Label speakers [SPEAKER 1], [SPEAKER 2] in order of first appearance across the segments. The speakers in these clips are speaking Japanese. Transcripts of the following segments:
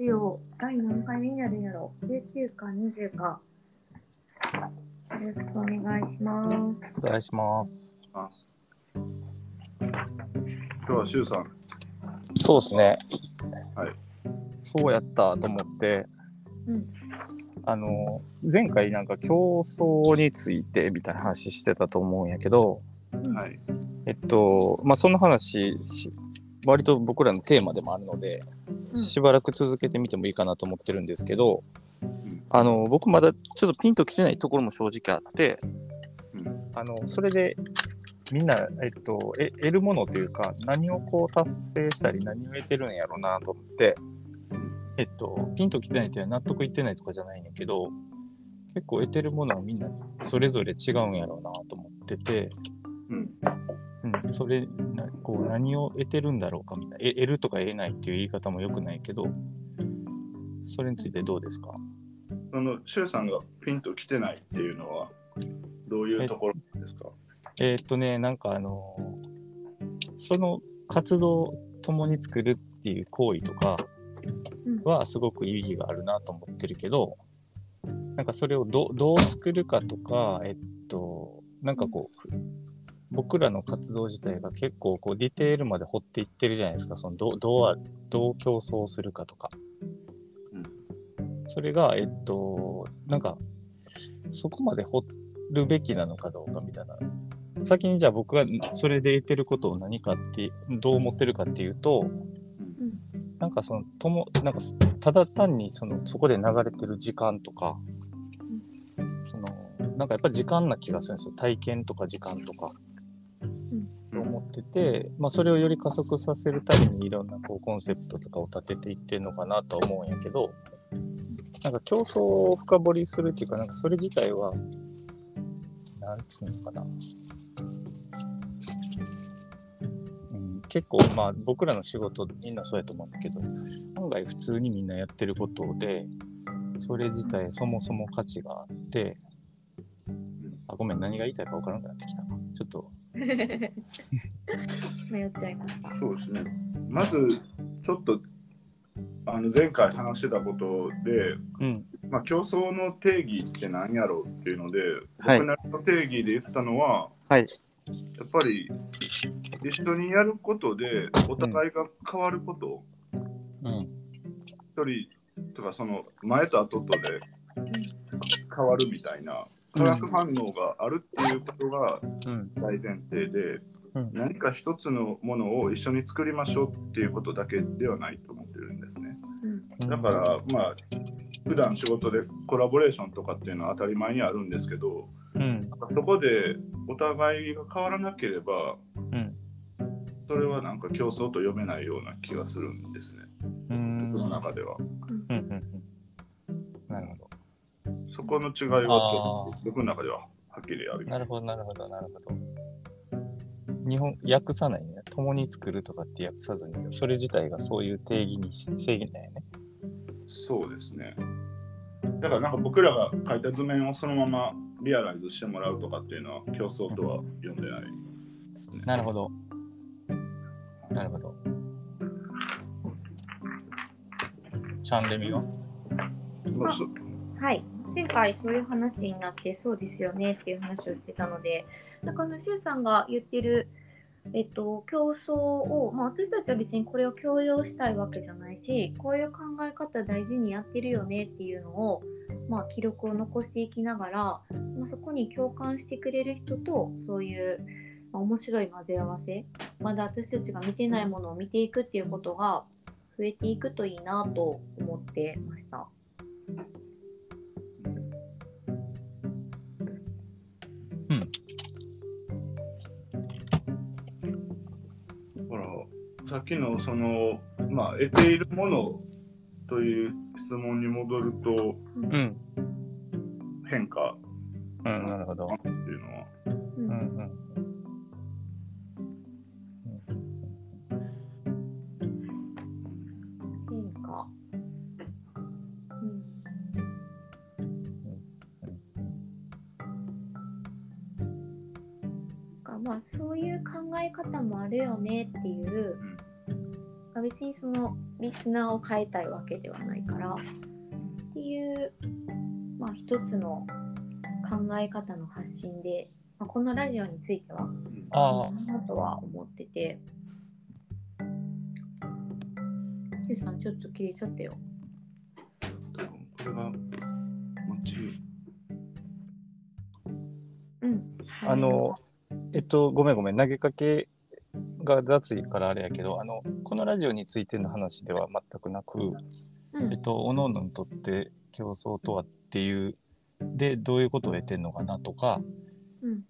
[SPEAKER 1] ジオ第何回目になるんやろ ?19 か20か。よろしくお願いします。
[SPEAKER 2] お願いします。
[SPEAKER 3] 今日はシュウさん。
[SPEAKER 2] そうですね。
[SPEAKER 3] はい。
[SPEAKER 2] そうやったと思って、
[SPEAKER 1] うん
[SPEAKER 2] あの、前回なんか競争についてみたいな話してたと思うんやけど、
[SPEAKER 1] うん
[SPEAKER 3] はい。
[SPEAKER 2] えっと、まあ、その話し、割と僕らのテーマでもあるので、
[SPEAKER 1] うん
[SPEAKER 2] しばらく続けてみてもいいかなと思ってるんですけど、
[SPEAKER 3] ん。
[SPEAKER 2] あの、僕まだちょっとピンときてないところも正直あって、
[SPEAKER 3] うん。
[SPEAKER 2] あの、それで、みんな、えっと、え得るものというか、何をこう達成したり、何を得てるんやろうなと思って、えっと、ピンときてないっていうのは納得いってないとかじゃないんやけど、結構得てるものはみんなそれぞれ違うんやろうなと思ってて、
[SPEAKER 3] うん。
[SPEAKER 2] うん、それなこう何を得てるんだろうかみたいなえ得るとか得ないっていう言い方もよくないけどそれについてどうですか？
[SPEAKER 3] そのシュウさんがピンと来てないっていうのはどういうところですか？
[SPEAKER 2] えーっとねなんかあのその活動を共に作るっていう行為とか
[SPEAKER 1] うん
[SPEAKER 2] はすごく意義があるなと思ってるけどなんかそれをどどう作るかとかえっとなんかこう僕らの活動自体が結構こうディテールまで掘っていってるじゃないですか。そのどどうあどう競争するかとか、それがえっとなんかそこまで掘るべきなのかどうかみたいな。先にじゃあ僕がそれで得てることを何かってどう思ってるかっていうと
[SPEAKER 1] うん。
[SPEAKER 2] なんかそのともなんかただ単にそのそこで流れてる時間とかそのなんかやっぱり時間な気がするんですよ。体験とか時間とか。とってて、まあ、それをより加速させるためにいろんなこうコンセプトとかを立てていってるのかなと思うんやけどなんか競争を深掘りするっていうかなんかそれ自体はなんつうのかな、うん、結構まあ僕らの仕事みんなそうやと思うんだけど案外普通にみんなやってることでそれ自体そもそも価値があってあごめん何が言いたいか分からなくなってきたちょっと。
[SPEAKER 1] 迷っちゃいました。
[SPEAKER 3] そうですね。まずちょっとあの前回話してたことで、
[SPEAKER 2] うん。
[SPEAKER 3] まあ、競争の定義って何やろうっていうので、
[SPEAKER 2] はい。
[SPEAKER 3] 僕なりの定義で言ったのは、
[SPEAKER 2] はい。
[SPEAKER 3] やっぱり一緒にやることでお互いが変わること、
[SPEAKER 2] うん。
[SPEAKER 3] 一人とかその前と後とで変わるみたいな化学反応があるっていうことが
[SPEAKER 2] うん。
[SPEAKER 3] 大前提で、
[SPEAKER 2] うん
[SPEAKER 3] 何か一つのものを一緒に作りましょうっていうことだけではないと思ってるんですね。
[SPEAKER 1] うん。
[SPEAKER 3] だからまあ普段仕事でコラボレーションとかっていうのは当たり前にあるんですけど
[SPEAKER 2] うん。
[SPEAKER 3] そこでお互いが変わらなければ
[SPEAKER 2] うん。
[SPEAKER 3] それはなんか競争と読めないような気がするんですね。
[SPEAKER 2] うん。
[SPEAKER 3] 僕の中では。
[SPEAKER 2] なるほ
[SPEAKER 3] そこの違い
[SPEAKER 2] あ
[SPEAKER 3] は僕の中でははっきりある。
[SPEAKER 2] ど。なるほど、なるほど、なるほど。日本、訳さないね。共に作るとかって訳さずに、それ自体がそういう定義にし、正義だよね。
[SPEAKER 3] そうですね。だからなんか僕らが書いた図面をそのままリアライズしてもらうとかっていうのは競争とは読んでない。
[SPEAKER 2] なるほど。なるほど。チャンレミは
[SPEAKER 3] まあそ
[SPEAKER 1] はい。前回そういう話になって、そうですよねっていう話をしてたので、だから、シュウさんが言ってる、えっと、競争を、まあ、私たちは別にこれを強要したいわけじゃないし、こういう考え方大事にやってるよねっていうのを、まあ、記録を残していきながら、まあ、そこに共感してくれる人と、そういう、まあ、面白い混ぜ合わせ、まだ私たちが見てないものを見ていくっていうことが増えていくといいなと思ってました。
[SPEAKER 3] さっきのその、まあ、得ているものという質問に戻ると
[SPEAKER 2] うん。
[SPEAKER 3] 変化
[SPEAKER 2] うん、なるほど。
[SPEAKER 3] っていうのは。
[SPEAKER 1] う
[SPEAKER 2] うんん、うん。
[SPEAKER 1] 変化。うん。かまあそういう考え方もあるよねっていう、か別にそのリスナーを変えたいわけではないからっていう、まあ、一つの考え方の発信で、まあ、このラジオについては
[SPEAKER 2] ああ、
[SPEAKER 1] なとは思ってて。ゆうさんちょっと切れちゃったよ。
[SPEAKER 3] 多分これが持ち
[SPEAKER 1] うん。
[SPEAKER 2] あの、えっと、ごめんごめん、投げかけが雑いからあれやけど、あの、このラジオについての話では全くなく、
[SPEAKER 1] うん
[SPEAKER 2] えっと、おののにとって競争とはっていう、で、どういうことを得てんのかなとか、
[SPEAKER 1] うん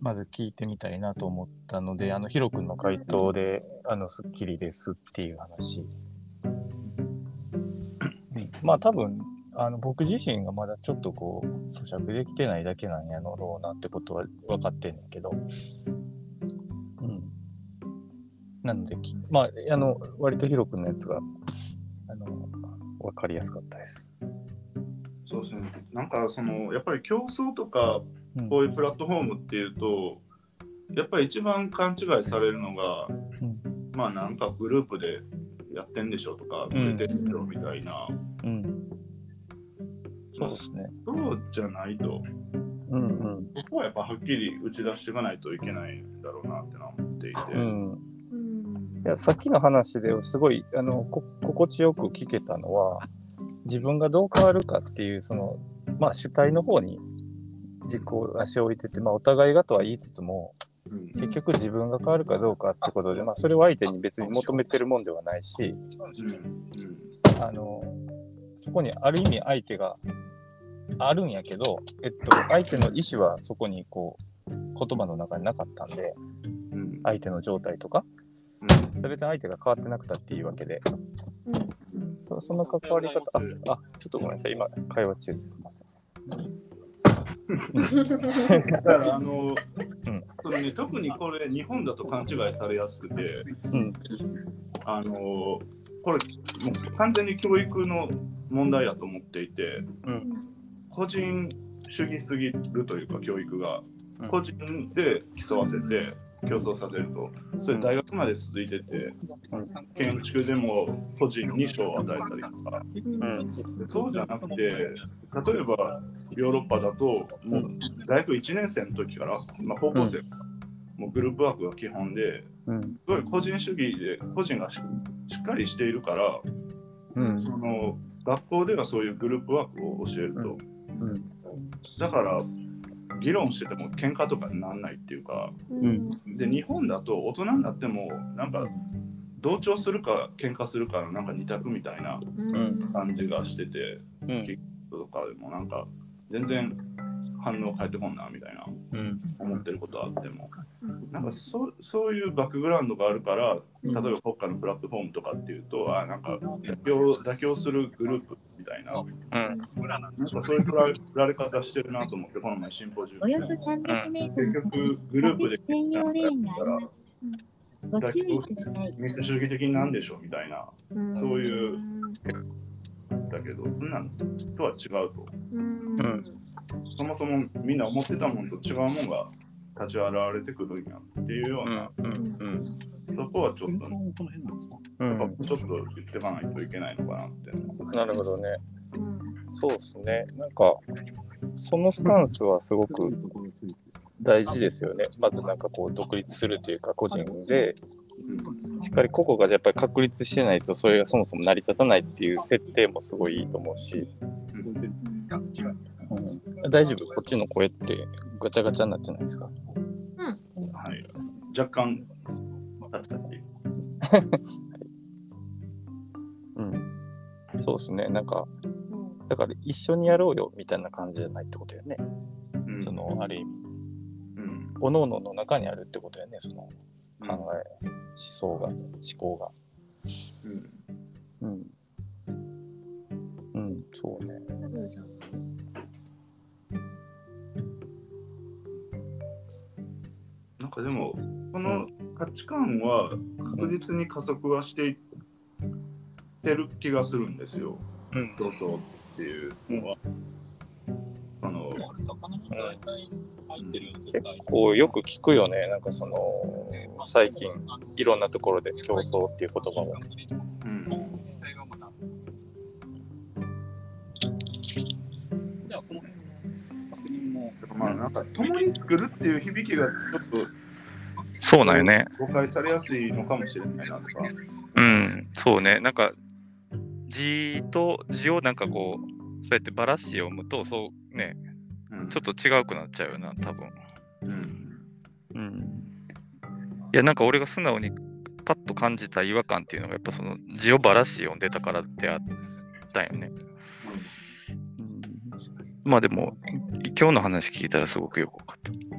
[SPEAKER 2] まず聞いてみたいなと思ったので、あの、ヒロ君の回答で、あの、スッキリですっていう話。うんまあ、多分、あの僕自身がまだちょっとこう咀嚼できてないだけなんやろうなってことは分かってんねんけど、うん。なので、きまあ、あの、割とヒロ君のやつが、あの、分かりやすかったです。
[SPEAKER 3] そうですね。なんかそのやっぱり競争とか
[SPEAKER 2] うん
[SPEAKER 3] こういうプラットフォームっていうと、やっぱり一番勘違いされるのが、
[SPEAKER 2] うん
[SPEAKER 3] まあなんかグループでやってんでしょとか、
[SPEAKER 2] うん
[SPEAKER 3] 売れてるでしょみたいな、
[SPEAKER 2] うん。そうですね。
[SPEAKER 3] そうじゃないと、
[SPEAKER 2] うんうん。
[SPEAKER 3] ここはやっぱはっきり打ち出していかないといけないんだろうなってのは思っていて。
[SPEAKER 2] うん。
[SPEAKER 1] うん
[SPEAKER 2] いやさっきの話ですごいあのこ心地よく聞けたのは自分がどう変わるかっていうそのまあ主体の方に軸を足を置いてて、まあ、お互いがとは言いつつも
[SPEAKER 3] うん
[SPEAKER 2] 結局自分が変わるかどうかってことで、まあ、それを相手に別に求めてるもんではないし
[SPEAKER 3] うん
[SPEAKER 2] あのそこにある意味相手があるんやけど、えっと、相手の意思はそこにこう言葉の中になかったんで
[SPEAKER 3] うん。
[SPEAKER 2] 相手の状態とか
[SPEAKER 3] うん。
[SPEAKER 2] 別に相手が変わってなくたっていいわけで。
[SPEAKER 1] うん。
[SPEAKER 2] そその関わり方。ああちょっとごめんなさい。今会話中です。いません。
[SPEAKER 3] だからあの、
[SPEAKER 2] うん。
[SPEAKER 3] そのね、特にこれ日本だと勘違いされやすくて
[SPEAKER 2] うん。
[SPEAKER 3] あのこれもう完全に教育の問題やと思っていて
[SPEAKER 2] うん。
[SPEAKER 3] 個人主義すぎるというか教育が。
[SPEAKER 2] うん。
[SPEAKER 3] 個人で競わせて競争させると。それ大学まで続いてて建築でも個人に賞を与えたりとか。
[SPEAKER 2] うん。
[SPEAKER 3] そうじゃなくて例えばヨーロッパだともう大学1年生の時から、まあ、高校生、もうグループワークが基本で
[SPEAKER 2] うん。
[SPEAKER 3] すごい個人主義で個人がししっかりしているから
[SPEAKER 2] うん。
[SPEAKER 3] その学校ではそういうグループワークを教えると、
[SPEAKER 2] うん。
[SPEAKER 3] だから議論してても喧嘩とかにならないっていうか
[SPEAKER 1] うん。
[SPEAKER 3] で日本だと大人になってもなんか同調するか喧嘩するかのなんか二択みたいな
[SPEAKER 1] うん。
[SPEAKER 3] 感じがしてて
[SPEAKER 2] うん。
[SPEAKER 3] とかでもなんか全然反応変えてこんなみたいな
[SPEAKER 2] うん。
[SPEAKER 3] 思ってることあっても。なんかそそういうバックグラウンドがあるから例えば国家のプラットフォームとかっていうとあなんか妥協妥協するグループみたいな。
[SPEAKER 2] うん。
[SPEAKER 3] なん。かそうい。う捉えられ方してるなと思ってこの前シンポジウムで
[SPEAKER 4] およそ300メートル
[SPEAKER 3] 結
[SPEAKER 4] 先、
[SPEAKER 3] 局グループで
[SPEAKER 4] 専用レーンがあります。ご注意ください。
[SPEAKER 3] 民主主義的になん。でしょうみたいな
[SPEAKER 1] うん。
[SPEAKER 3] そういうだけどそん。なん。とは違うと
[SPEAKER 1] うん。
[SPEAKER 2] うん。
[SPEAKER 3] そもそもみん。な思ってたもん。と違うもん。が立ち現れてくるんやっていうような、
[SPEAKER 2] うんうん。
[SPEAKER 3] そこはちょっと、
[SPEAKER 2] うん。
[SPEAKER 3] やっぱちょっと言っていかないといけないのかなって。
[SPEAKER 2] なるほどね。
[SPEAKER 1] うん。
[SPEAKER 2] そうですね。なんかそのスタンスはすごく大事ですよね。まずなんかこう独立するというか個人で。しっかり個々がやっぱり確立してないとそれがそもそも成り立たないっていう設定もすごいいいと思うし、うん、大丈夫？こっちの声ってガチャガチャになってないですか？
[SPEAKER 3] はい、若干、だったり。
[SPEAKER 2] う。ん。そうですね。なんか
[SPEAKER 1] うん。
[SPEAKER 2] だから一緒にやろうよみたいな感じじゃないってことよね、
[SPEAKER 3] うん。
[SPEAKER 2] そのある意味。
[SPEAKER 3] うん。
[SPEAKER 2] 各々の中にあるってことやね。その考え、思想が思考が
[SPEAKER 3] かでも、この価値観は確実に加速はしていってる気がするんですよ、
[SPEAKER 2] うん。
[SPEAKER 3] 競争っていうのは。あの
[SPEAKER 2] 結構よく聞くよね、なんかその、最近、いろんなところで競争っていう言葉を。
[SPEAKER 3] うん。まあなんか共に作るっていう響きがちょっと
[SPEAKER 2] そうなんよね。
[SPEAKER 3] 誤解されやすいのかもしれないなとか。
[SPEAKER 2] うん、そうね。なんか、字と字をなんかこう、そうやってばらして読むと、そうね、
[SPEAKER 3] うん
[SPEAKER 2] ちょっと違うくなっちゃうよな、多分。
[SPEAKER 3] うん
[SPEAKER 2] うん。いや、なんか俺が素直にパッと感じた違和感っていうのが、やっぱその字をばらして読んでたからであったんよね。うん、まあでも、今日の話聞いたらすごくよくわかった。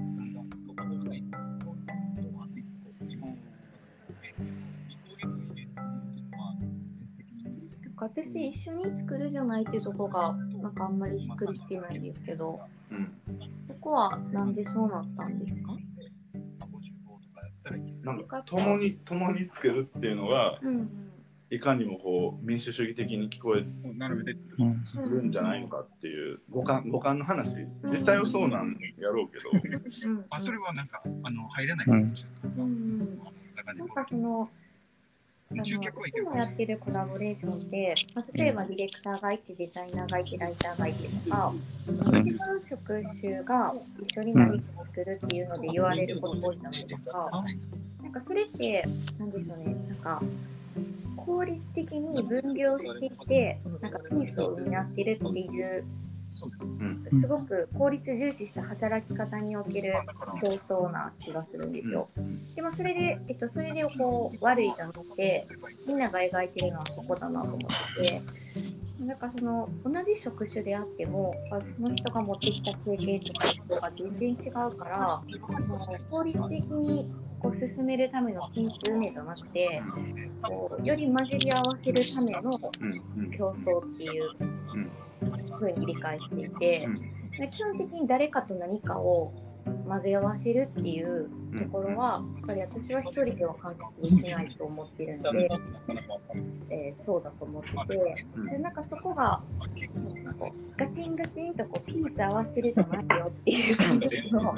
[SPEAKER 1] 私一緒に作るじゃないっていうところがなんかあんまりしっくりきてないんですけど
[SPEAKER 3] うん。
[SPEAKER 1] そこはなんでそうなったんですか？
[SPEAKER 3] なんか共に共につけるっていうのが
[SPEAKER 1] うん。
[SPEAKER 3] いかにもこう民主主義的に聞こえ
[SPEAKER 2] うん。
[SPEAKER 3] るんじゃないのかっていう五感五感の話。実際はそうなんやろうけど。
[SPEAKER 1] うん。うん
[SPEAKER 5] あそれはなんかあの入れない
[SPEAKER 2] うん。
[SPEAKER 5] んですよ。
[SPEAKER 1] うん。なんかその
[SPEAKER 5] 集客はいける
[SPEAKER 1] もやってるコラボレーションって、まあ、例えばディレクターがいてデザイナーがいてライターがいてとか、違う職種が一緒に何かを作るっていうので言われること多いじゃないですか。なんかそれって、なんでしょうね、なんか効率的に分業していて、なんかピースを補ってるっていう、す。ごく効率重視した働き方における競争な気がするんですよ。でもそれで、えっと、それでこう悪いじゃなくて、みんなが描いてるのはそこだなと思ってて、なんかその同じ職種であっても、まあその人が持ってきた経験とか人が全然違うから、効率的にこう進めるためのピース運営じゃなくて、こうより混じり合わせるための競争っていうふうに理解していて、で基本的に誰かと何かを混ぜ合わせるっていうところは、やっぱり私は一人では完結できないと思ってるので、えーそうだと思ってて、でなんかそこがガチンガチンとこうピース合わせるじゃないよっていう感じの、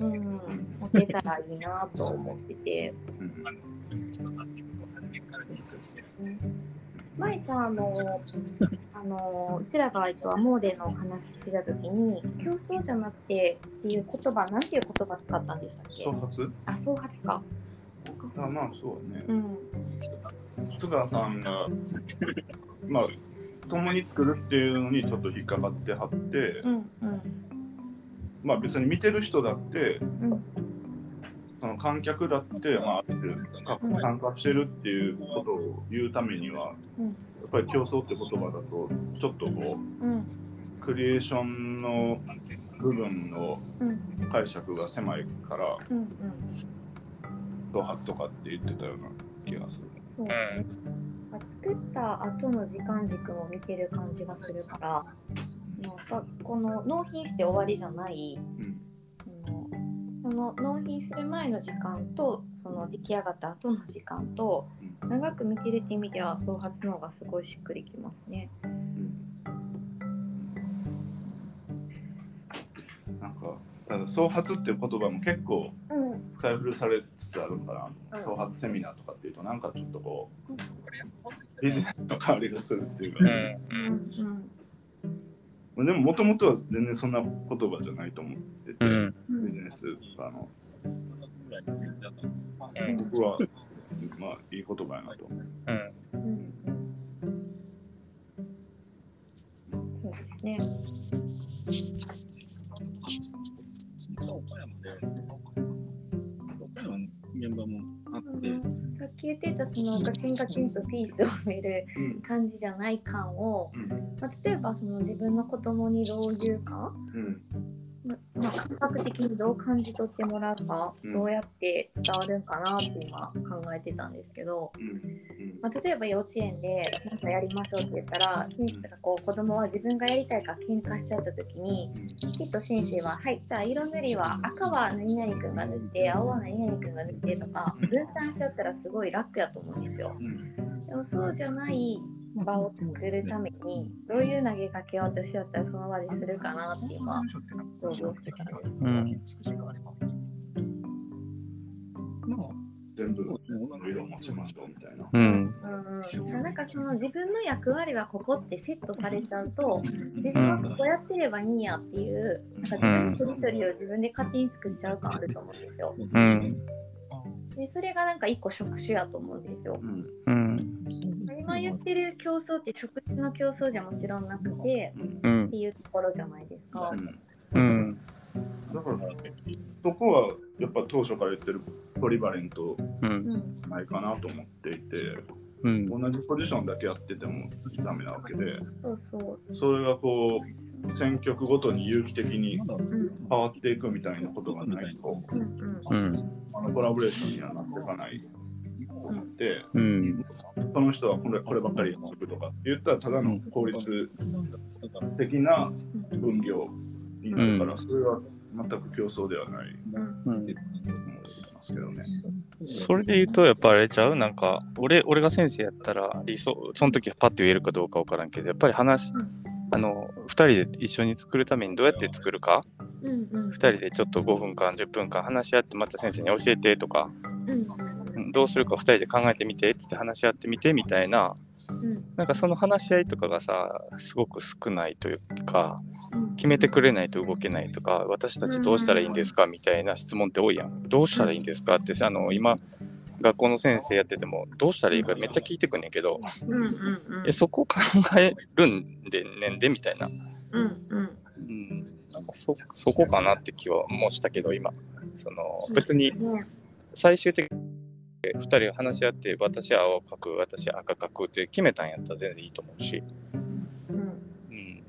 [SPEAKER 3] う
[SPEAKER 1] ん、持てたらいいなと思ってて。
[SPEAKER 3] うん
[SPEAKER 1] 前さあの あのうちらがえっとアモーデのお話ししてた時に競争じゃなくてっていう言葉なんていう言葉使ったんでしたっけ？
[SPEAKER 3] 創発？
[SPEAKER 1] あ創発か。
[SPEAKER 3] あまあそうね。
[SPEAKER 1] うん。
[SPEAKER 3] 津川さんが まあ共に作るっていうのにちょっと引っかかってはって、
[SPEAKER 1] うんうん。
[SPEAKER 3] まあ別に見てる人だって
[SPEAKER 1] うん
[SPEAKER 3] その観客だって、まあ、ある程度参加してるっていうことを言うためには、
[SPEAKER 1] うん。
[SPEAKER 3] やっぱり競争って言葉だとちょっとこ
[SPEAKER 1] う
[SPEAKER 3] クリエーションの部分の
[SPEAKER 1] うん。
[SPEAKER 3] 解釈が狭いから
[SPEAKER 1] うんうん。
[SPEAKER 3] 創発とかって言ってたような気がする。
[SPEAKER 1] そう。ね作った後の時間軸も見てる感じがするからなん。かこの納品して終わりじゃない
[SPEAKER 3] うん
[SPEAKER 1] その納品する前の時間とその出来上がった後の時間と長く見てるって意味では創発の方がすごいしっくりきますね。
[SPEAKER 3] なんかただ創発っていう言葉も結構
[SPEAKER 1] うん、
[SPEAKER 3] 使い古されつつあるから、
[SPEAKER 1] う。ん。
[SPEAKER 3] 創発セミナーとかっていうとなんかちょっとこうビジネスの香りがするっていうか、
[SPEAKER 2] うん
[SPEAKER 1] うん、
[SPEAKER 3] でももともとは全然そんな言葉じゃないと思
[SPEAKER 2] う
[SPEAKER 3] 僕はまあいい言葉やなと。思う。
[SPEAKER 2] うん。
[SPEAKER 1] うんそうですね。
[SPEAKER 5] 岡山で、岡山の現場もあって、
[SPEAKER 1] さっき言ってたそのガチンガチンとピースを埋める
[SPEAKER 3] うん
[SPEAKER 1] 感じじゃない感を、
[SPEAKER 3] うん。
[SPEAKER 1] まあ、例えばその自分の子供にどういうか、
[SPEAKER 3] うん
[SPEAKER 1] ままあ、感覚的にどう感じ取ってもらうか、
[SPEAKER 3] うん。
[SPEAKER 1] どうやって伝わるんかなって今考えてたんですけど、
[SPEAKER 3] うん
[SPEAKER 1] まあ、例えば幼稚園で何かやりましょうって言ったら先生がこう子供は自分がやりたいから喧嘩しちゃった時にきっと先生は「はいじゃあ色塗りは赤は何々くんが塗って青は何々くんが塗って」とか分担しちゃったらすごい楽やと思うんですよ。
[SPEAKER 3] うん。
[SPEAKER 1] でもそうじゃない場を作るためにどういう投げかけを私だったらその場でするかなって今想像してたんです。
[SPEAKER 2] うん。
[SPEAKER 3] 全部の色を持ちましょうみたいな。
[SPEAKER 2] うん。
[SPEAKER 1] うんうん、なんかその自分の役割はここってセットされちゃうと自分はこうやってればいいんやっていうなんか自分のテリトリーを自分で勝手に作っちゃう感あると思うんですよ。
[SPEAKER 2] うん。
[SPEAKER 1] でそれがなんか一個職種やと思うんですよ。
[SPEAKER 3] うん
[SPEAKER 2] うん。
[SPEAKER 1] 今言ってる競争って職種の競争じゃもちろんなくて
[SPEAKER 2] うん
[SPEAKER 1] っていうところじゃないですか。
[SPEAKER 3] うん
[SPEAKER 2] うん。
[SPEAKER 3] だからそこはやっぱ当初から言ってるポリバレントないかなと思っていて
[SPEAKER 2] うん。
[SPEAKER 3] 同じポジションだけやっててもダメなわけで
[SPEAKER 1] そうそう。
[SPEAKER 3] それがこう選曲ごとに有機的に
[SPEAKER 1] うん
[SPEAKER 3] 変わっていくみたいなことがないと
[SPEAKER 1] うんうん
[SPEAKER 2] うん。
[SPEAKER 3] あのコラボレーションにはなっていかないと思って
[SPEAKER 2] うん。
[SPEAKER 3] その人はこれこればっかりやってくとかって言ったらただの効率的な分業になるから、それは全く競争ではない
[SPEAKER 1] うん
[SPEAKER 2] うん。
[SPEAKER 3] と思いますけどね。
[SPEAKER 2] それで言うと、やっぱあれちゃう？なんか、俺、俺が先生やったら、理想、その時パッと言えるかどうかわからんけど、やっぱり話、あの、二人で一緒に作るためにどうやって作るか、
[SPEAKER 1] うんうん。
[SPEAKER 2] 二人でちょっと5分間、10分間話し合って、また先生に教えてとか、
[SPEAKER 1] うん
[SPEAKER 2] うんどうするか二人で考えてみてってって話し合ってみてみたいな、
[SPEAKER 1] うん
[SPEAKER 2] なんかその話し合いとかがさ、すごく少ないというか、
[SPEAKER 1] うん
[SPEAKER 2] 決めてくれないと動けないとか、私たちどうしたらいいんですかみたいな質問って多いやん。どうしたらいいんですかってさ、あの、今、学校の先生やってても、どうしたらいいかめっちゃ聞いてくんねんけど、
[SPEAKER 1] うんうんうん
[SPEAKER 2] えそこ考えるんでねんでみたいな。
[SPEAKER 1] うんうん
[SPEAKER 2] うん。なんかそ、そこかなって気はもうしたけど、今。その、別に
[SPEAKER 1] ね
[SPEAKER 2] 最終的に2人が話し合って、私は青描く、私は赤描くって決めたんやったら全然いいと思うし、
[SPEAKER 1] うん
[SPEAKER 2] うん。
[SPEAKER 1] うん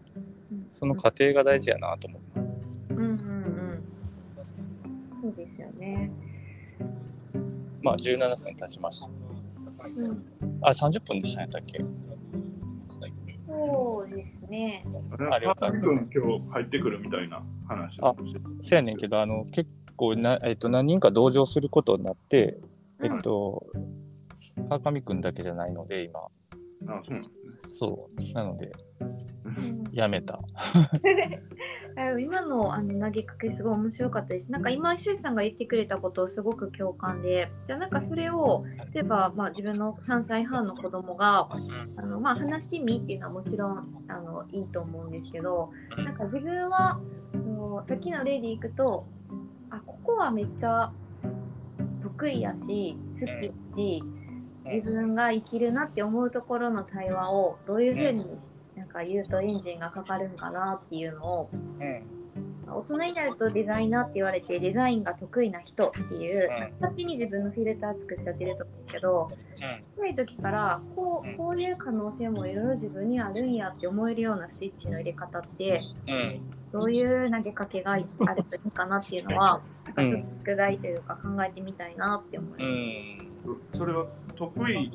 [SPEAKER 2] その過程が大事やなと思う。
[SPEAKER 1] うんうんうんそうですよね。
[SPEAKER 2] まあ、17分経ちました。
[SPEAKER 1] うん
[SPEAKER 2] あ、30分でしたんやったっけ？
[SPEAKER 1] そうですね。
[SPEAKER 2] あ了解
[SPEAKER 3] 多分今日入ってくるみたいな話をして
[SPEAKER 2] そうやねんけど、あの、結構な、えっと、何人か同乗することになって、えっと、川上くんだけじゃないので、今。
[SPEAKER 3] あそうなんですね。
[SPEAKER 2] そう。なので、
[SPEAKER 1] うん
[SPEAKER 2] やめた。
[SPEAKER 1] あ今のあの投げかけすごい面白かったです。なんか今、石井さんが言ってくれたことすごく共感で、じゃあなんかそれを、例えば、まあ、自分の3歳半の子供があの、まあ、話してみっていうのはもちろんあのいいと思うんですけど、なんか自分はあのさっきの例でいくと、あここはめっちゃ得意やし、好きやし、自分が生きるなって思うところの対話をどういうふうになんか言うとエンジンがかかるんかなっていうのを大人になるとデザイナーって言われてデザインが得意な人っていう、
[SPEAKER 2] ん。
[SPEAKER 1] 勝手に自分のフィルター作っちゃってると思うけど若い時からこ
[SPEAKER 2] う
[SPEAKER 1] こういう可能性もいろいろ自分にあるんやって思えるようなスイッチの入れ方って
[SPEAKER 2] うん。
[SPEAKER 1] どういう投げかけがあるといいかなっていうのは、
[SPEAKER 2] うん
[SPEAKER 1] ちょっと宿題というか考えてみたいなって思います。
[SPEAKER 2] うん。
[SPEAKER 3] それは得意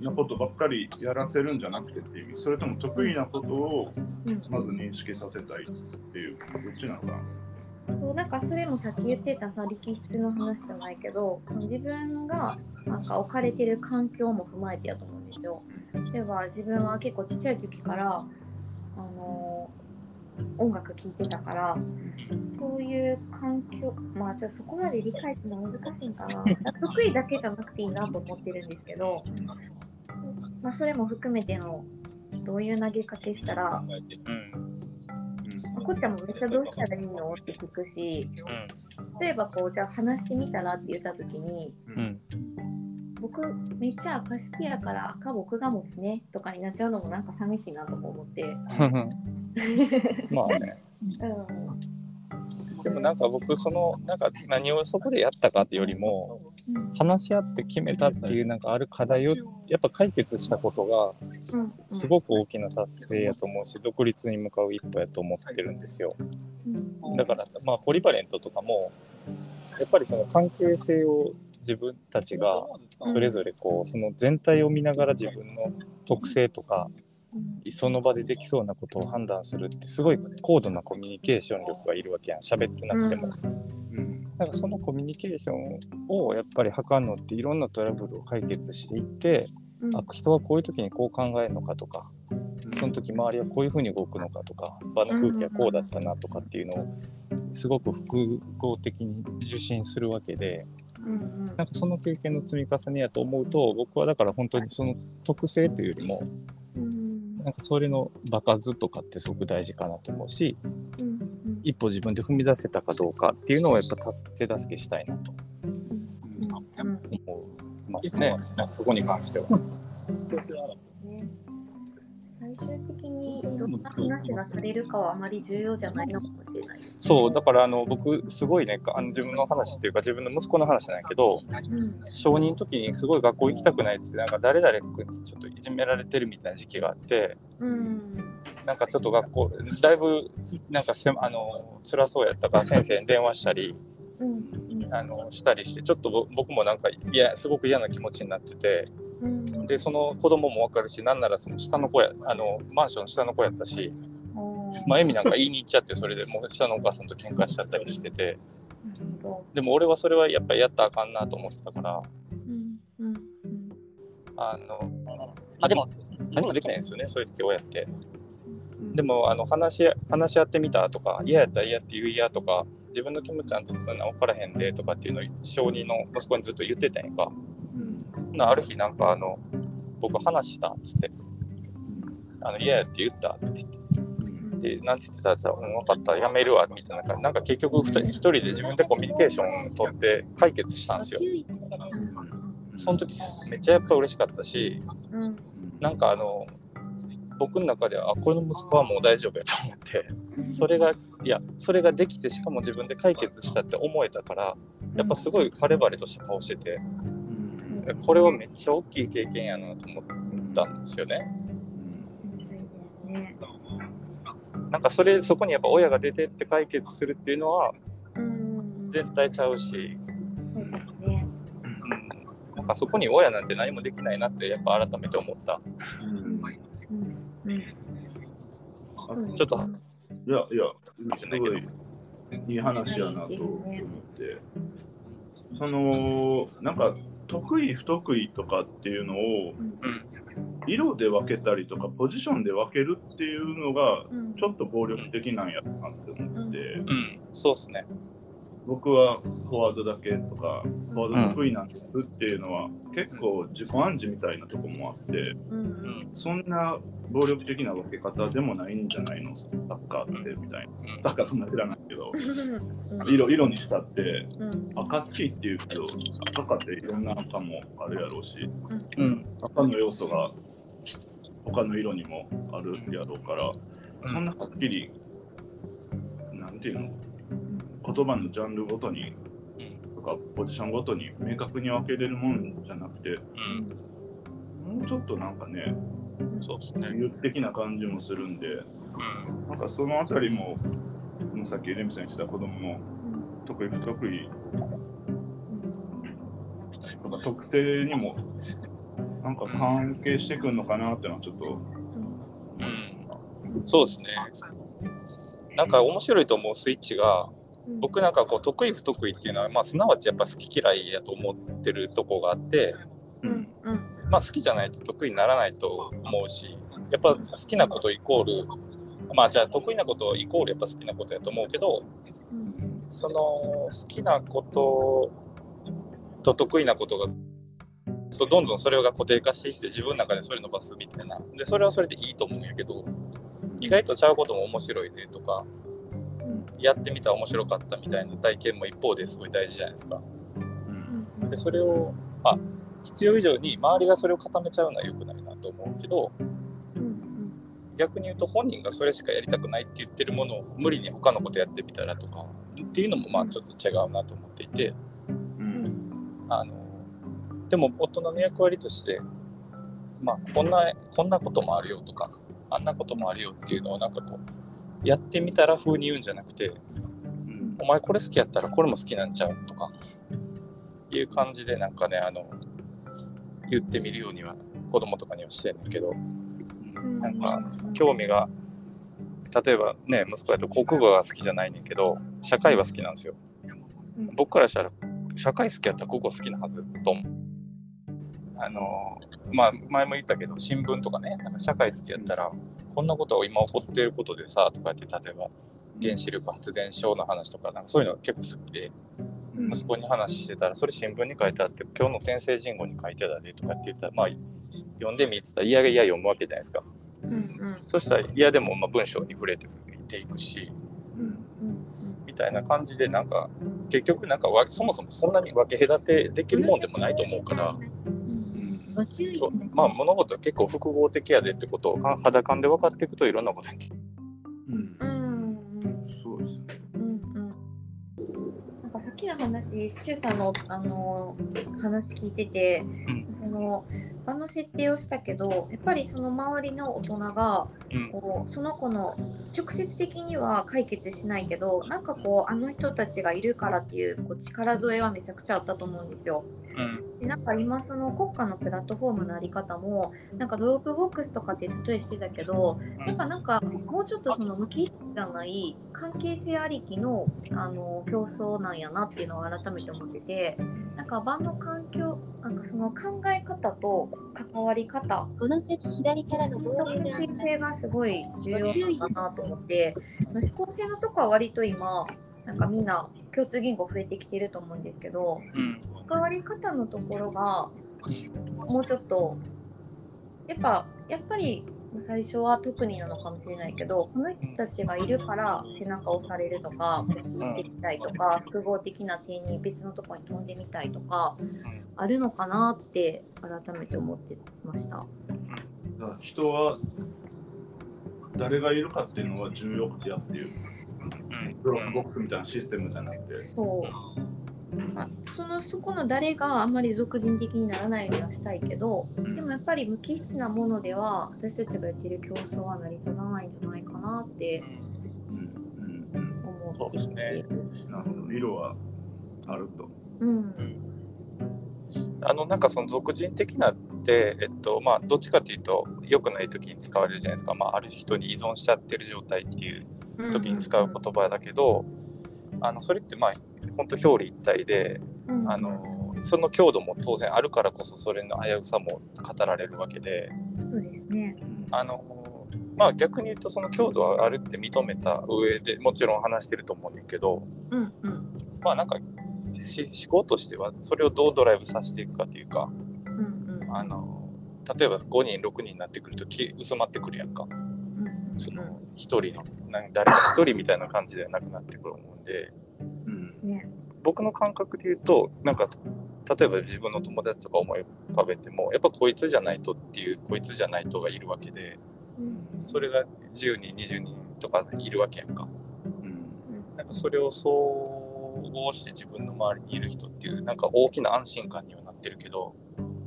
[SPEAKER 3] なことばっかりやらせるんじゃなくてっていう意味それとも得意なことを
[SPEAKER 1] うん
[SPEAKER 3] まず認識させたいっていうどっちなのかな
[SPEAKER 1] そうなんかそれもさっき言ってたさ力質の話じゃないけど自分がなんか置かれてる環境も踏まえてやと思うんですよ。例えば自分は結構ちっちゃい時からあの音楽聴いてたからそういう環境まあじゃあそこまで理解するの難しいんかな得意だけじゃなくていいなと思ってるんですけど、まあ、それも含めてのどういう投げかけしたらこっちゃんもめっちゃどうしたらいいの？って聞くし例えばこうじゃあ話してみたらって言った時に
[SPEAKER 2] うん。うん。
[SPEAKER 1] 僕めっちゃ赤好きやから赤僕が持つねとかになっちゃうのもなんか寂しいなとか思って、
[SPEAKER 2] まあね。
[SPEAKER 1] うん、
[SPEAKER 2] でもなんか僕、その、なんか何をそこでやったかっていうよりも、
[SPEAKER 1] うん。
[SPEAKER 2] 話し合って決めたっていうなんかある課題をやっぱ解決したことが
[SPEAKER 1] うん。
[SPEAKER 2] すごく大きな達成やと思うし、独立に向かう一歩やと思ってるんですよ。
[SPEAKER 1] うん。
[SPEAKER 2] だから、まあ、ポリバレントとかも、やっぱりその関係性を自分たちがそれぞれこう、その全体を見ながら自分の特性とか、
[SPEAKER 1] うん
[SPEAKER 2] その場でできそうなことを判断するってすごい高度なコミュニケーション力がいるわけやん。喋ってなくても、
[SPEAKER 3] うん。
[SPEAKER 2] なんかそのコミュニケーションをやっぱり測るのっていろんなトラブルを解決していって
[SPEAKER 1] うん。
[SPEAKER 2] あ人はこういう時にこう考えるのかとかその時周りはこういうふうに動くのかとか場の空気はこうだったなとかっていうのをすごく複合的に受信するわけでなんかその経験の積み重ねやと思うと僕はだから本当にその特性というよりも
[SPEAKER 1] うん
[SPEAKER 2] なんかそれの場数とかってすごく大事かなと思うし
[SPEAKER 1] うんうん。
[SPEAKER 2] 一歩自分で踏み出せたかどうかっていうのをやっぱ助手助けしたいなと。思いますね。なんかそこに関しては。
[SPEAKER 1] ね。最終的話がされるかはあまり重要じゃないのかもしれない。
[SPEAKER 2] そうだからあの僕すごいねあの自分の話っていうか自分の息子の話なんやけど
[SPEAKER 1] うん
[SPEAKER 2] 小2の時にすごい学校行きたくないってなんか誰々君にちょっといじめられてるみたいな時期があって
[SPEAKER 1] うん
[SPEAKER 2] なんかちょっと学校だいぶなんかせあの辛そうやったから先生に電話したり
[SPEAKER 1] うん
[SPEAKER 2] あのしたりしてちょっとぼ僕もなんかいやすごく嫌な気持ちになってて
[SPEAKER 1] うん。
[SPEAKER 2] でその子供も分かるしなんならその下の子やあのマンションの下の子やったし、まあ、エミなんか言いに行っちゃってそれでもう下のお母さんと喧嘩しちゃったりして。てでも俺はそれはやっぱりやったらあかんなと思ってたから。
[SPEAKER 1] ど。うん。うん。うん。
[SPEAKER 2] あのあでも何もできないんですよねそういう時親って。
[SPEAKER 1] うん。
[SPEAKER 2] でもあの話し話し合ってみたとか嫌やったら嫌って言う嫌とか自分の気持ちちゃんと伝えな分からへんでとかっていうのを小児の息子にずっと言ってたんやんか。なある日なんかあの僕話したっつって。あの嫌やって言ったって言って。でなんて言ってたらさ、うん、分かったやめるわみたいな感じ。なんか結局一人で自分でコミュニケーション取って解決したんですよ。その時めっちゃやっぱ嬉しかったし
[SPEAKER 1] うん。
[SPEAKER 2] なんかあの僕の中ではあこの息子はもう大丈夫やと思ってそれがいやそれができてしかも自分で解決したって思えたからやっぱすごい晴れ晴れとした顔しててこれはめっちゃ大きい経験やなと思ったんですよね。なんかそれそこにやっぱ親が出てって解決するっていうのは
[SPEAKER 1] うん。
[SPEAKER 2] 絶対ちゃうし、なんかそこに親なんて何もできないなってやっぱ改めて思った。ちょっと。
[SPEAKER 3] いやいや、すごいいい話やなと思って、そのなんか得意不得意とかっていうのを色で分けたりとかポジションで分けるっていうのが
[SPEAKER 1] うん。
[SPEAKER 3] ちょっと暴力的なんやなって思って、
[SPEAKER 2] うん、そうっすね。
[SPEAKER 3] 僕はフォワードだけとかフォワード得意なんですっていうのは結構自己暗示みたいなとこもあって
[SPEAKER 1] うん。
[SPEAKER 2] うん、
[SPEAKER 3] そんな暴力的な分け方でもないんじゃないの？サッカーってみたいな。
[SPEAKER 2] うん。
[SPEAKER 3] サッカーそんな知らないけど
[SPEAKER 1] うん。
[SPEAKER 3] 色色にしたって
[SPEAKER 1] うん。
[SPEAKER 3] 赤好きっていうけど赤かっていろんな赤もあるやろうし
[SPEAKER 2] うん、
[SPEAKER 3] 赤の要素が他の色にもあるやろうから、そんなはっきりなんていうの？言葉のジャンルごとにとかポジションごとに明確に分けれるもんじゃなくて
[SPEAKER 2] うん、
[SPEAKER 3] もうちょっとなんかね
[SPEAKER 2] そうね。
[SPEAKER 3] 魅力的な感じもするんで
[SPEAKER 2] うん、
[SPEAKER 3] なんかそのあたりももうさっきレミさん言ってた子供の得意不得意とか特性にもなんか関係してくるのかなってのはちょっと
[SPEAKER 2] うん、そうですね。なんか面白いと思うスイッチが、僕なんかこう得意不得意っていうのは、まあ、すなわちやっぱ好き嫌いやと思ってるとこがあって、
[SPEAKER 1] うん。うん。
[SPEAKER 2] まあ、好きじゃないと得意にならないと思うしやっぱ好きなことイコールまあじゃあ得意なことイコールやっぱ好きなことやと思うけどその好きなことと得意なことがとどんどんそれが固定化していって自分の中でそれ伸ばすみたいな。でそれはそれでいいと思うんやけど意外とちゃうことも面白いねとかやってみたら面白かったみたいな体験も一方ですごい大事じゃないですか。
[SPEAKER 3] うん。
[SPEAKER 2] でそれをあ必要以上に周りがそれを固めちゃうのは良くないなと思うけど逆に言うと本人がそれしかやりたくないって言ってるものを無理に他のことやってみたらとかっていうのもまあちょっと違うなと思っていて
[SPEAKER 3] うん。
[SPEAKER 2] あのでも大人の役割としてまあこんなこんなこともあるよとかあんなこともあるよっていうのをなんかこうやってみたら風に言うんじゃなくて
[SPEAKER 3] うん。
[SPEAKER 2] お前これ好きやったらこれも好きなんちゃうとかいう感じでなんかねあの言ってみるようには子供とかにはしてんねんけどなんか興味が例えばね息子やと国語が好きじゃないねんけど社会は好きなんですよ。僕からしたら社会好きやったら国語好きなはずと思う。あのまあ前も言ったけど新聞とかねなんか社会好きやったら、こんなことを今起こってることでさとかって例えば原子力発電所の話とかなんかそういうのが結構好きで、
[SPEAKER 3] うん。
[SPEAKER 2] 息子に話してたらそれ新聞に書いてあって今日の天聖人語に書いてたでとかって言ったらまあ読んでみって言ったら嫌が嫌読むわけじゃないですか。
[SPEAKER 1] うんうん。
[SPEAKER 2] そしたら嫌でもまあ文章に触れていくし
[SPEAKER 3] うん
[SPEAKER 1] うん。
[SPEAKER 2] みたいな感じでなんか結局なんかわそもそもそんなに分け隔てできるもんでもないと思うから。
[SPEAKER 3] うん
[SPEAKER 4] ご注意
[SPEAKER 2] そう
[SPEAKER 4] ください。
[SPEAKER 2] まあ物事は結構複合的やでってことをか肌感で分かっていくといろんなことに
[SPEAKER 3] うん
[SPEAKER 1] うん。うん。
[SPEAKER 3] そうですね。
[SPEAKER 1] うんうん。なんかさっきの話、シュウさんのあの話聞いてて、
[SPEAKER 2] ん。
[SPEAKER 1] その場の設定をしたけど、やっぱりその周りの大人が
[SPEAKER 2] うん。
[SPEAKER 1] こうその子の直接的には解決しないけど、なんかこうあの人たちがいるからっていうこう力添えはめちゃくちゃあったと思うんですよ。
[SPEAKER 2] うん。
[SPEAKER 1] でなんか今その cocca のプラットフォームのあり方もなんかドロップボックスとかって例えしてたけどやっぱなんかもうちょっとその無機じゃない関係性ありきのあの競争なんやなっていうのを改めて思っててなんか場の環境なんかその考え方と関わり方
[SPEAKER 4] この先左からの
[SPEAKER 1] の
[SPEAKER 4] 合流。
[SPEAKER 1] 性がすごい重要なのかなと思って飛行性のとこは割と今なんかみんな共通言語増えてきてると思うんですけど
[SPEAKER 2] うん
[SPEAKER 1] 関わり方のところがもうちょっとやっぱやっぱり最初は特になのかもしれないけどこの人たちがいるから背中を押されるとかこっち行ってみたいとか複合的な点に別のとこに飛んでみたいとかあるのかなって改めて思ってました。
[SPEAKER 3] 人は誰がいるかっていうのが重要やっていう。ブロックボックスみたいなシステムじゃなくて。
[SPEAKER 1] そう。まあ、そのそこの誰があんまり俗人的にならないようにはしたいけどでもやっぱり無機質なものでは私たちがやってる競争は成り立たないんじゃないかなって
[SPEAKER 3] うん。うん。うん。
[SPEAKER 1] 思って
[SPEAKER 2] そうですね
[SPEAKER 3] なるほど。色はあると。
[SPEAKER 1] うん。
[SPEAKER 2] あのなん。かその俗人的なって、えっとまあ、どっちかっていうと良くない時に使われるじゃないですか、まあ、ある人に依存しちゃってる状態っていう時に使う言葉だけど、あのそれってまあ本当表裏一体で
[SPEAKER 1] うん。
[SPEAKER 2] あのその強度も当然あるからこそそれの危うさも語られるわけで。
[SPEAKER 1] そうですね。
[SPEAKER 2] あのまあ逆に言うとその強度はあるって認めた上でもちろん話してると思うんだけど
[SPEAKER 1] うんうん。
[SPEAKER 2] まあなんかし思考としてはそれをどうドライブさせていくかというか
[SPEAKER 1] うんうん。
[SPEAKER 2] あの例えば5人6人になってくるとき薄まってくるやんか。
[SPEAKER 1] うん
[SPEAKER 2] その1人のなん誰か1人みたいな感じではなくなってくると思うんで。
[SPEAKER 3] うん。
[SPEAKER 1] ね。
[SPEAKER 2] 僕の感覚で言うとなんか例えば自分の友達とか思い浮かべてもやっぱこいつじゃないとっていうこいつじゃないとがいるわけで
[SPEAKER 1] うん。
[SPEAKER 2] それが10人20人とかいるわけやんか。
[SPEAKER 3] うん。
[SPEAKER 2] なんかそれを総合して自分の周りにいる人っていうなんか大きな安心感にはなってるけど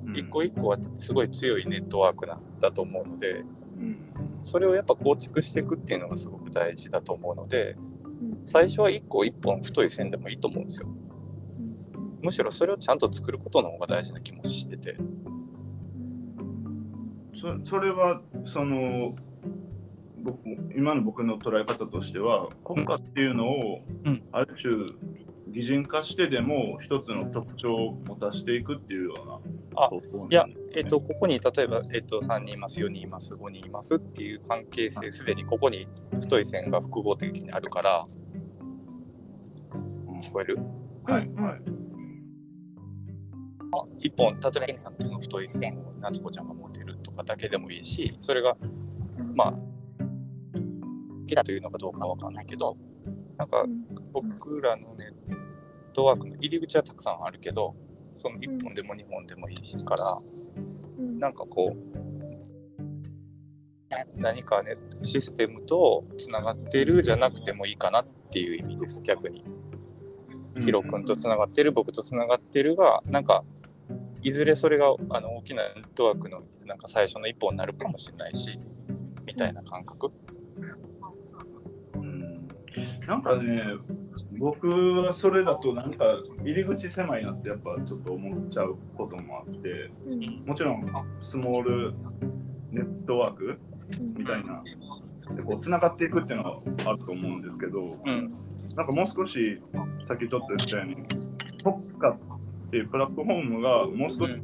[SPEAKER 3] うん。
[SPEAKER 2] 一個一個はすごい強いネットワークなんだと思うので
[SPEAKER 3] うん
[SPEAKER 2] それをやっぱ構築していくっていうのがすごく大事だと思うので
[SPEAKER 1] うん。
[SPEAKER 2] 最初は一個一本太い線でもいいと思うんですよ。むしろそれをちゃんと作ることの方が大事な気もしてて。
[SPEAKER 3] そそれはその僕今の僕の捉え方としては国家っていうのを
[SPEAKER 2] うん。
[SPEAKER 3] ある種擬人化してでも一つの特徴を持たしていくっていうような
[SPEAKER 2] あ
[SPEAKER 3] 方法
[SPEAKER 2] いや、えっと、ここに例えば、えっと、3人います、4人います、5人いますっていう関係性、すでにここに太い線が複合的にあるから、聞こえる？
[SPEAKER 3] はい。
[SPEAKER 1] うん
[SPEAKER 3] はい。
[SPEAKER 2] 一本、例えば、ケンさんとの太い線を夏子ちゃんが持てるとかだけでもいいし、それが、まあ、好きだというのかどうかわかんないけど、なんか僕らのネットワークの入り口はたくさんあるけど、その1本でも2本でもいいしから、
[SPEAKER 1] うん
[SPEAKER 2] なんかこう、何かね、システムとつながってるじゃなくてもいいかなっていう意味です、逆に。ヒロ君とつながってる、僕とつながってるが、なんか、いずれそれがあの大きなネットワークのなんか最初の一歩になるかもしれないし、みたいな感覚。
[SPEAKER 3] うんなんかね僕はそれだとなんか入り口狭いなってやっぱちょっと思っちゃうこともあって
[SPEAKER 1] うん
[SPEAKER 3] もちろんスモールネットワークみたいなでこうつながっていくっていうのはあると思うんですけど、
[SPEAKER 2] うん。
[SPEAKER 3] なんかもう少しさっきちょっと言ったように国家っていうプラットフォームがもう少し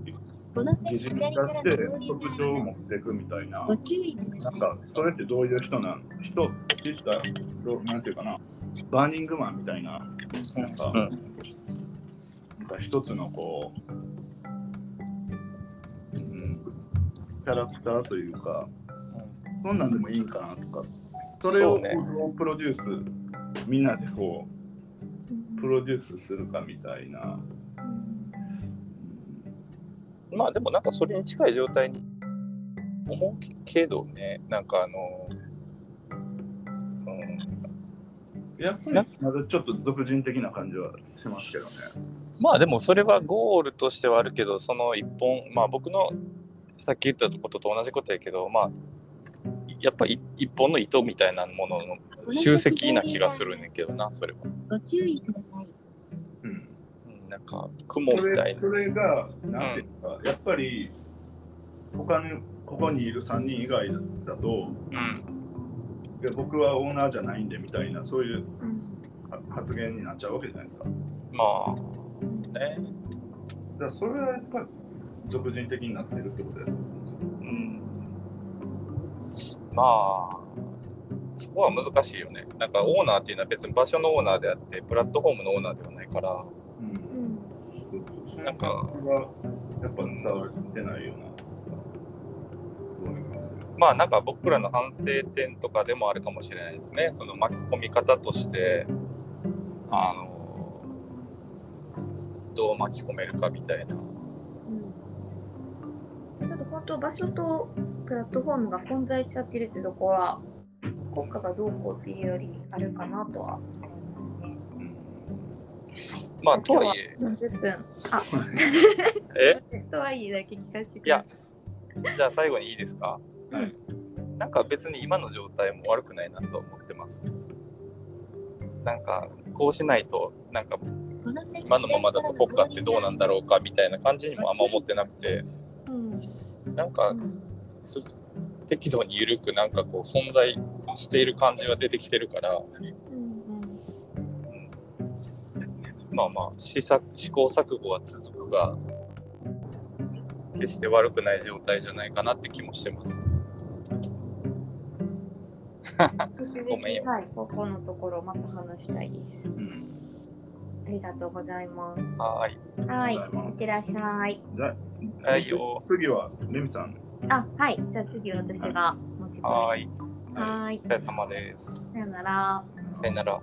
[SPEAKER 4] この
[SPEAKER 3] 疑似
[SPEAKER 4] 先左から
[SPEAKER 3] 出して特徴を持っていくみたいな。ないん。か、それってどういう人なん人ってしたら、どうなんていうかな、バーニングマンみたいな、なんか、
[SPEAKER 2] うん
[SPEAKER 3] なんか一つのこう、うん、キャラクターというか、そんなんでもいいんかなとか、それをプロデュース、みんなでこう、プロデュースするかみたいな。
[SPEAKER 2] まあでもなんかそれに近い状態に思うけどね、なんかあの、う
[SPEAKER 3] やっぱりまだちょっと俗人的な感じはしますけどね。
[SPEAKER 2] まあでもそれはゴールとしてはあるけど、その一本、まあ僕のさっき言ったことと同じことやけど、まあ、やっぱり一本の糸みたいなものの集積な気がするねんけどな、それは。
[SPEAKER 4] ご注意ください。
[SPEAKER 3] うん
[SPEAKER 2] うん、なんか雲
[SPEAKER 3] そ
[SPEAKER 2] みたいな。
[SPEAKER 3] れそれが、なんていうか、やっぱり、他に、ここにいる3人以外だと、
[SPEAKER 2] うん、
[SPEAKER 3] いや僕はオーナーじゃないんでみたいな、そういう発言になっちゃうわけじゃないですか。だ
[SPEAKER 2] まあ、ね。
[SPEAKER 3] からそれはやっぱり、俗人的になってるってことです。
[SPEAKER 2] うん、まあ、そこは難しいよね。なんかオーナーっていうのは別に場所のオーナーであって、プラットフォームのオーナーではないから、
[SPEAKER 3] うん
[SPEAKER 1] うん
[SPEAKER 3] そうそう
[SPEAKER 2] なんか
[SPEAKER 3] やっぱ伝わってないような。ま
[SPEAKER 2] あなんか僕らの反省点とかでもあるかもしれないですね。その巻き込み方として、あの、どう巻き込めるかみたいな。
[SPEAKER 1] ちょっと本当場所とプラットフォームが混在しちゃってるってところは効果がどうこうっていうよりあるかなとは思いますね。
[SPEAKER 2] まあとはいえ、
[SPEAKER 1] 40分。あ、
[SPEAKER 2] え？
[SPEAKER 1] とはいえだけ聞かせてく
[SPEAKER 2] いや
[SPEAKER 1] ださい。
[SPEAKER 2] じゃあ最後にいいですか？
[SPEAKER 3] はい。
[SPEAKER 2] なんか別に今の状態も悪くないなと思ってます。なんかこうしないと、なんか今のままだと国家ってどうなんだろうかみたいな感じにもあんま思ってなくて、
[SPEAKER 1] うん。
[SPEAKER 2] なんか
[SPEAKER 1] うん
[SPEAKER 2] す適度に緩くなんかこう存在している感じは出てきてるから、
[SPEAKER 1] うん。
[SPEAKER 2] まあまあ試作試行錯誤は続くが決して悪くない状態じゃないかなって気もしてます。
[SPEAKER 1] うん。
[SPEAKER 2] ごめんよ
[SPEAKER 1] はい、ここのところまた話したいです。
[SPEAKER 3] うん
[SPEAKER 1] ありがとうございます。
[SPEAKER 2] はーい。
[SPEAKER 1] はい、
[SPEAKER 3] ありがとうございます
[SPEAKER 1] いってらっしゃい。
[SPEAKER 3] じゃあ
[SPEAKER 2] はいよ。
[SPEAKER 3] 次はレミさん。
[SPEAKER 1] あ、はい、じゃあ次私が持ち込み
[SPEAKER 2] はーい。
[SPEAKER 1] はーい
[SPEAKER 2] お疲れ様です。
[SPEAKER 1] さよなら。
[SPEAKER 2] さよなら。